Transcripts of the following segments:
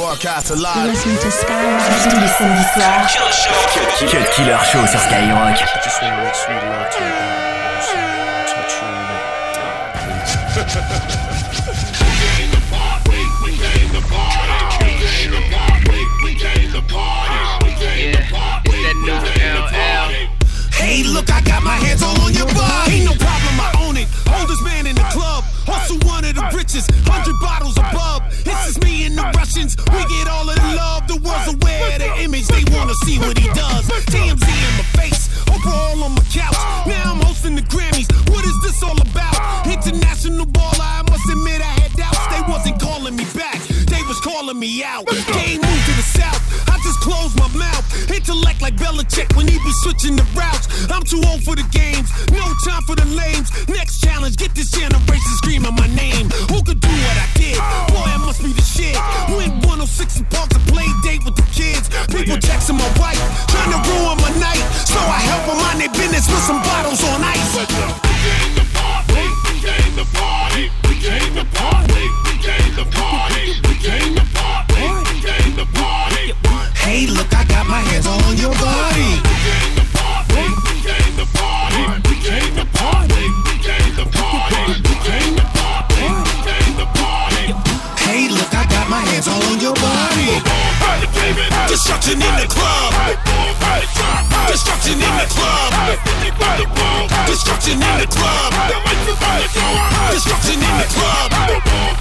Broadcast alive. Listening to Skyrock tous les samedis soirs. Cut Killer Show sur Skyrock. I just wanna make sweet love to you, touch you on it. Hey, look, I got my hands all on your body. Ain't no problem, I own it. Oldest man in the club, also one of the richest. Hundred bottles above. The Russians. We get all of the love. The world's aware the image. They wanna see what he does. TMZ in my face, Oprah all on my couch. Now I'm hosting the Grammys. What is this all about? International baller. I must admit I had doubts. They wasn't calling me back. They was calling me out. Game moved to the mouth. Intellect like Belichick when he be switching the routes. I'm too old for the games, no time for the lames. Next challenge, get this generation screaming my name. Who could do what I did? Boy, I must be the shit. Win 106 and Park to play date with the kids. People texting my wife, trying to ruin my night. So I help them mind their business with some bottles on ice. We came to party, we came to party, we came to party, we came to party, My hands on your body. Hey, look, I got my hands all on your body. Destruction in the club. Destruction in the club. Destruction in the club. Destruction in the club.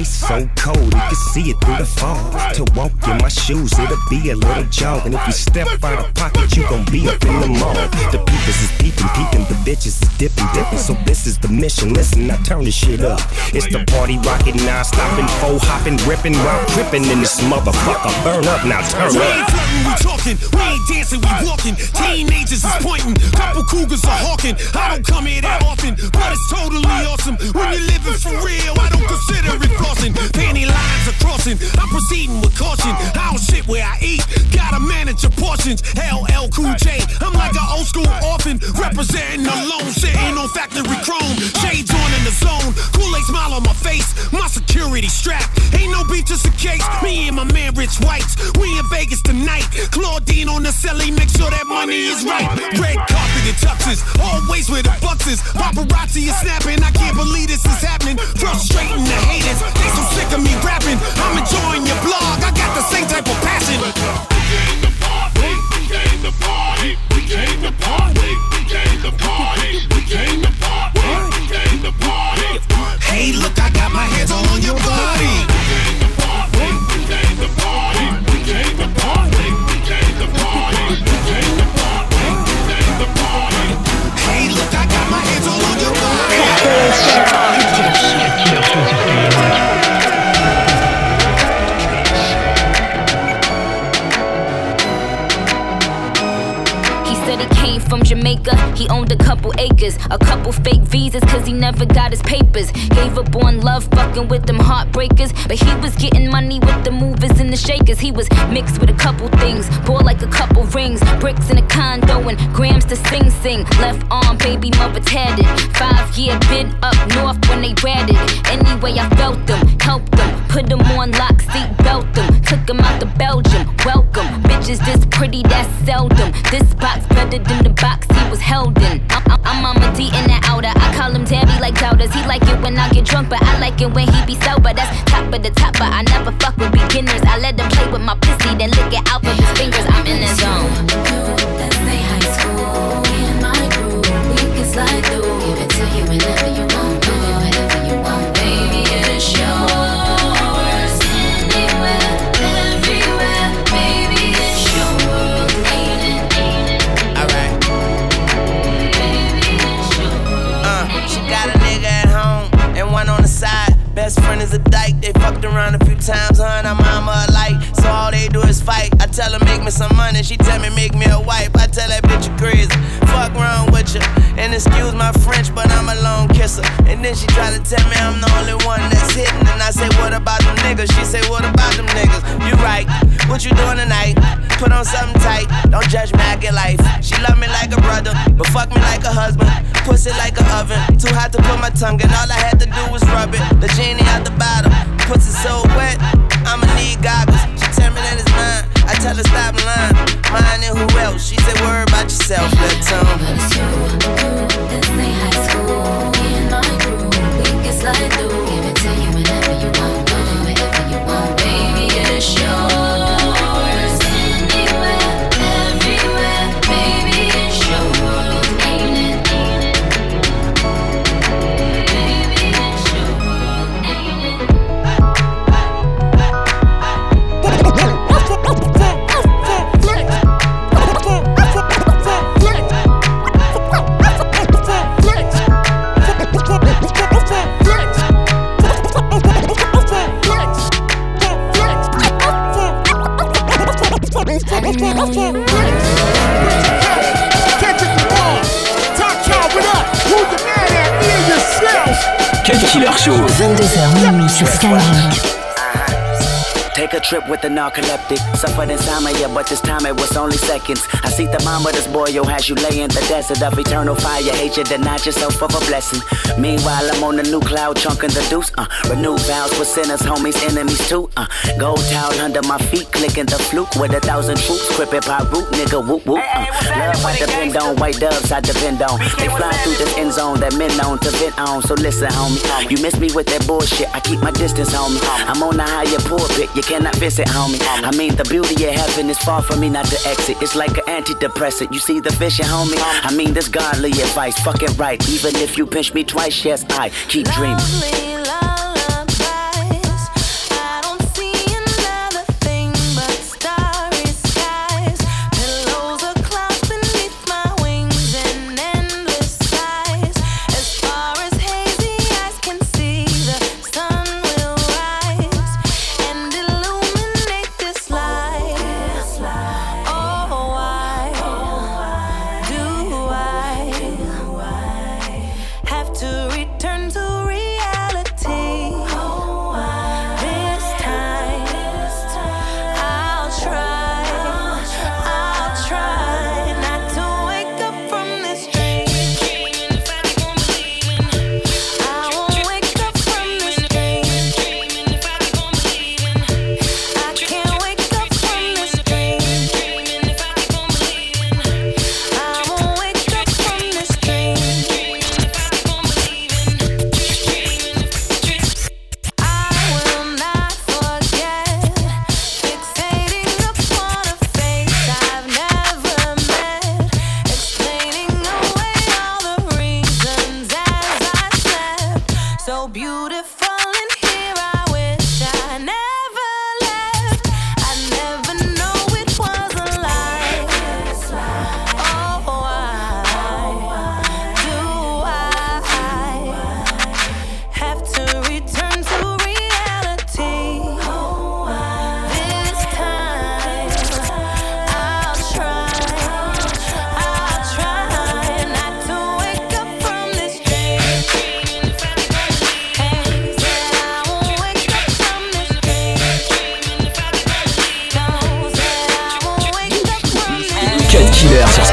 Ice so cold, you can see it through the fog. To walk in my shoes, it'll be a little jog. And if you step out of pocket, you gon' be up in the mall. The peepers is peeping, peeping, the bitches is dipping, dipping. So this is the mission. Listen, I turn this shit up. It's the party rocking, non stopping, faux hopping, ripping while tripping in this motherfucker. Burn up, now turn we up. Flirting, we talking, we ain't dancing, we walking. Teenagers is pointing, couple cougars are hawking. I don't come here that often, but it's totally awesome. When you're living for real, I don't consider it flossing. Penny lines are crossing. I'm proceeding with caution. I don't shit where I eat. Gotta manage your portions. LL Cool J. I'm like an old school orphan. Representing alone. Sitting on factory chrome. Shades on in the zone. Kool-Aid smile on my face. My security strap. Ain't no beef, just a case. Me and my man Rich Whites. We in Vegas tonight. Claudine on the celly. Make sure that money is right. Red carpet and tuxes. Always where the is. Paparazzi is snapping. Jamaica. He owned a couple acres, a couple fake visas, cause he never got his papers. Gave up on love, fucking with them heartbreakers. But he was getting money with the movers and the shakers. He was mixed with a couple things, bought like a couple rings, bricks in a condo, and grams to sing sing. Left arm, baby mother tatted. Five year bid up north when they ratted. Anyway, I felt them, helped them, put them on lock, seat belt them, took them out to Belgium. Welcome, bitches this pretty, that's seldom. This box better than the box he was held in. I'm, I'm Mama D in the outer. I call him Tabby like doubters. He like it when I get drunk, but I like it when he be sober. That's top of the top, but I never fuck with beginners. I let him play with my pussy, then lick it out with his fingers. I'm in the zone. My. All I had to do was rub it. The genie out the bottom, pussy so wet, I'ma need goggles. She tell me that it's mine, I tell her stop lying. Mine and who else? She say, worry about yourself, Tom. But it's you, this ain't high school. Me and my crew, we can slide through. Cut Killer Show. 22h minuit sur Skyrock. Ah, ah. A trip with the narcoleptic. Suffered insomnia, but this time it was only seconds. I see the thermometers boil, yo, has you lay in the desert of eternal fire. Hate you, deny yourself of a blessing. Meanwhile, I'm on the new cloud, chunking the deuce. Uh, renew vows for sinners, homies, enemies too. Uh, gold towel under my feet, clicking the fluke with a thousand troops. Crippin' by root, nigga, whoop whoop. Uh, love I depend on, white doves I depend on. They fly through this end zone that men known to vent on. So listen, homie, you miss me with that bullshit. I keep my distance, homie. I'm on the higher pulpit, you cannot visit, homie. I mean, the beauty of heaven is far from me not to exit. It's like an antidepressant. You see the vision, eh? homie? I mean, this godly advice, fuck it right. Even if you pinch me twice, yes, I keep dreaming.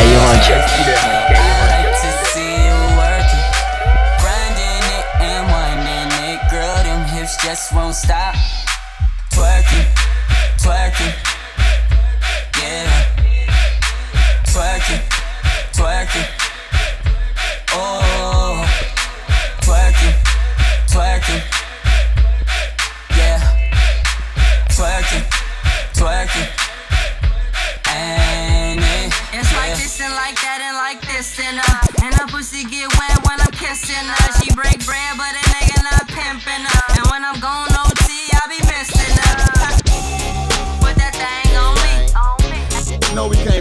Killer sur Skyrock.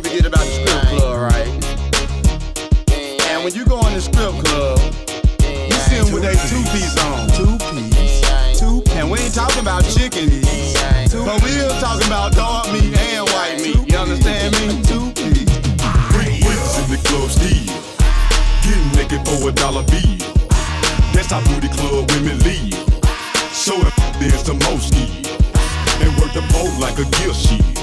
can't forget about the strip club, right? And when you go in the strip club, you see them with their two piece on. Two piece. Two. And we ain't talking about chicken, but we're talking about dog meat and white meat. You understand me? Two piece. Freak in the club steal. Getting naked for a dollar bill. That's how booty club women live. Show it, there's the most skill. And work the pole like a gift shield.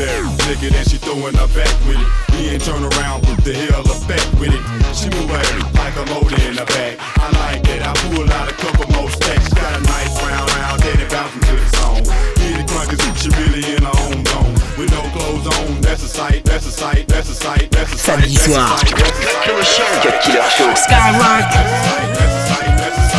there, nigga, and she throwing her back with it. Ain't turn around with the hell effect with it. She move like a motor in her back. I like that, I pull out a couple more stacks. Got a nice round round head and bouncing to the song. The she really in her own zone. With no clothes on, that's a sight, that's a sight, that's a sight, that's a sight. Samedi soir. Killer Show. Killer Show. Skyrock. That's a sight, that's a sight.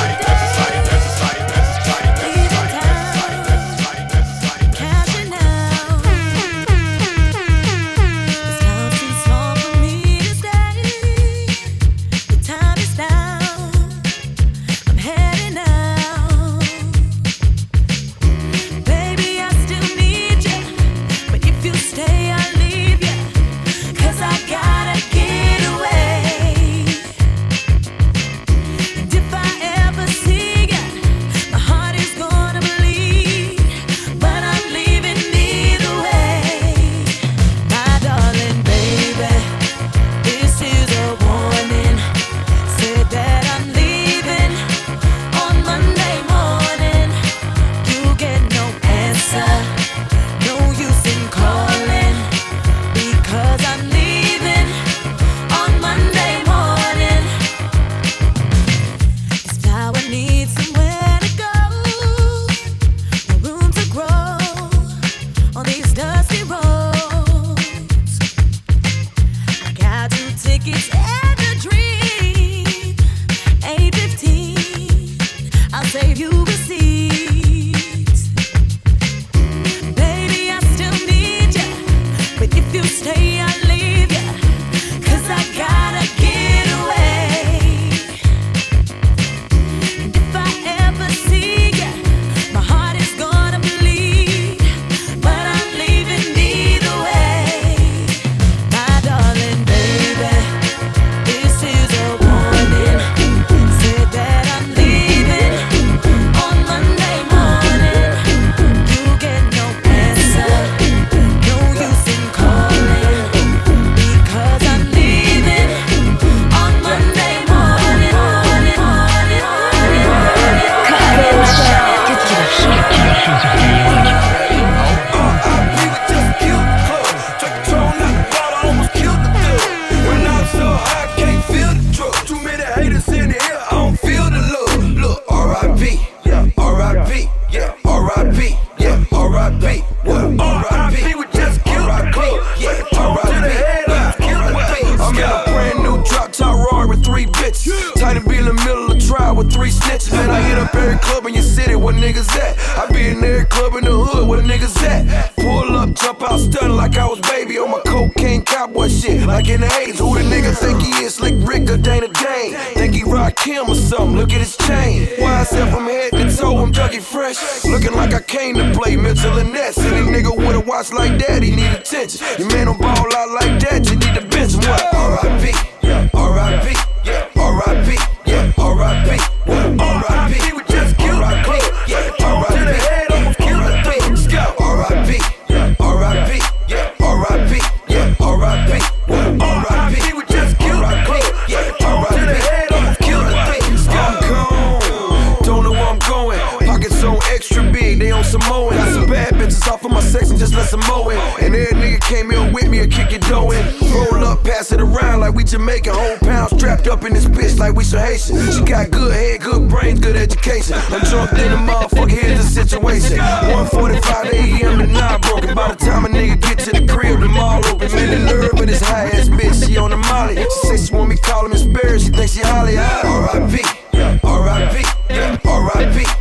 to that Any nigga with a watch like that, he need attention. Your man don't ball out like that, you need to bench him. What? R.I.P. like we some Haitian. She got good head, good brains, good education. I'm drunk in the motherfucker, here's the situation. 1:45 a.m. and not broken. By the time a nigga get to the crib, the mall open. Man, the nerve of this high ass bitch, she on the molly. She say she want me call him Barry, she thinks she Holly. R.I.P. R.I.P. R.I.P.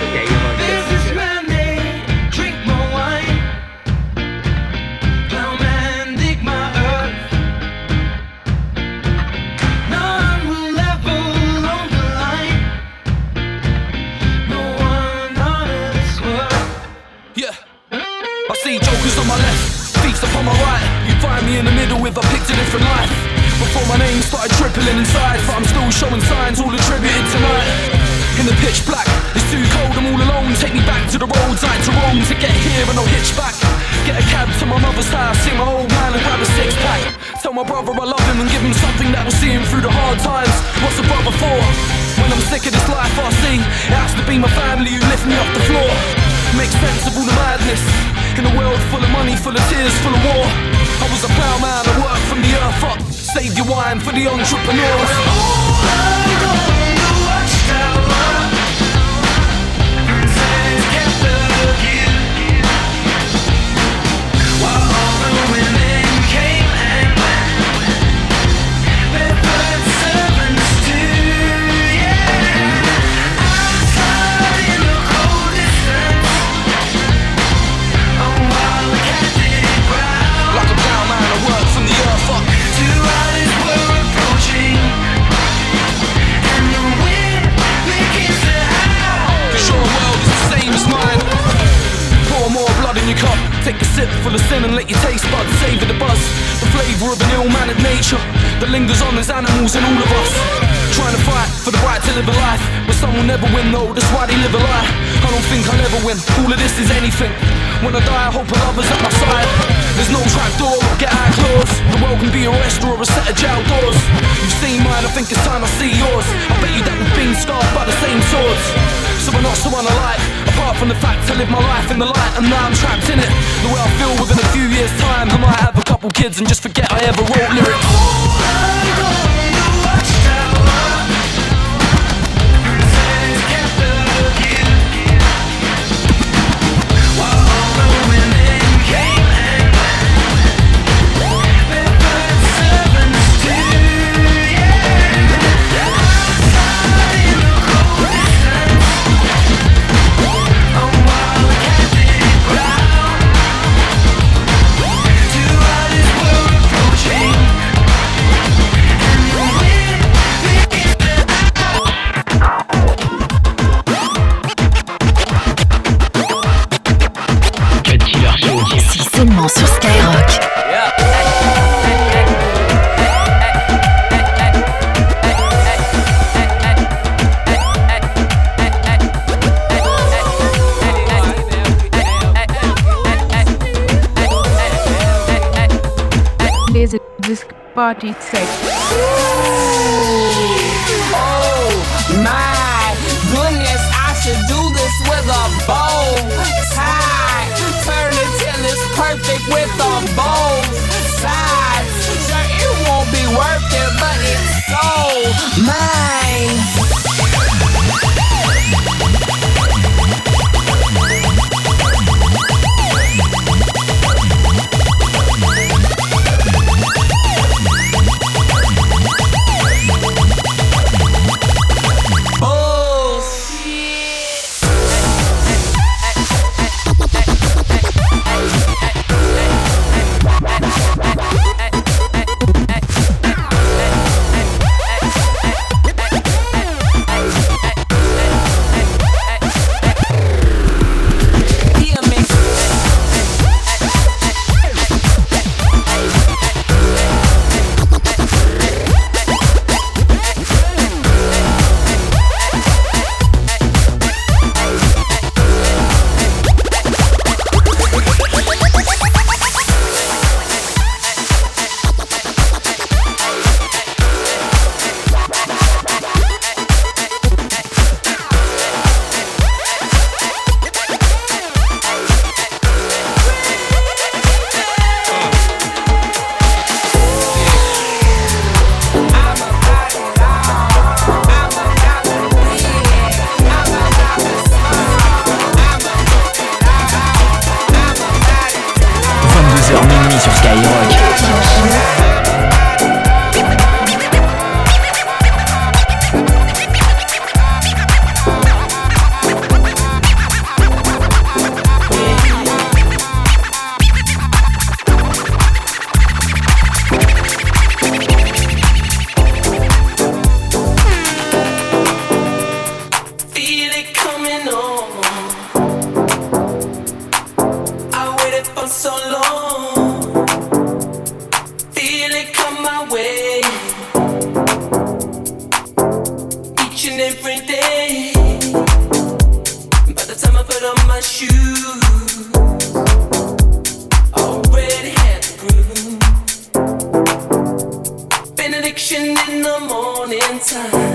Started inside, but I'm still showing signs all attributed tonight. In the pitch black, it's too cold, I'm all alone. Take me back to the roads I to roam to get here and I'll hitch back. Get a cab to my mother's house, see my old man and grab a six pack. Tell my brother I love him and give him something that will see him through the hard times. What's a brother for? When I'm sick of this life I see, it has to be my family who lift me off the floor. Make sense of all the madness In a world full of money, full of tears, full of war I was a ploughman, I worked from the earth up Save your wine for the entrepreneurs of an ill-mannered nature That lingers on as animals in all of us. Trying to fight for the right to live a life But some will never win though, that's why they live a lie. I don't think I'll ever win, all of this is anything. When I die I hope a lover's at my side. There's no trapdoor or get out clause The world can be a restaurant or a set of jail doors. You've seen mine, I think it's time I see yours. I bet you that we've been scarred by the same swords. So we're not so unalike Apart from the fact I live my life in the light And now I'm trapped in it. The way I feel within a few years time I might have a couple kids and just forget I ever wrote lyrics. Si party sex. Oh my goodness, I should do this with a bow tie. Turn it till it's perfect with a bow sides. Sure, it won't be worth it, but it's so time.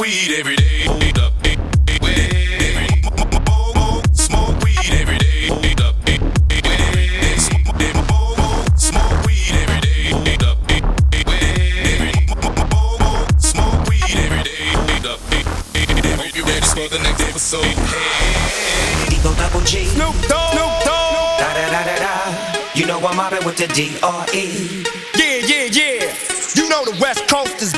Weed every day. Smoke weed every day. Smoke smoke weed every day. Smoke weed every day. Hope you ready for the next episode. Eagle double G. Snoop Dogg. Snoop Dogg. Da da da da da. You know I'm mobbing with the D R E. Yeah, yeah, yeah. You know the West Coast is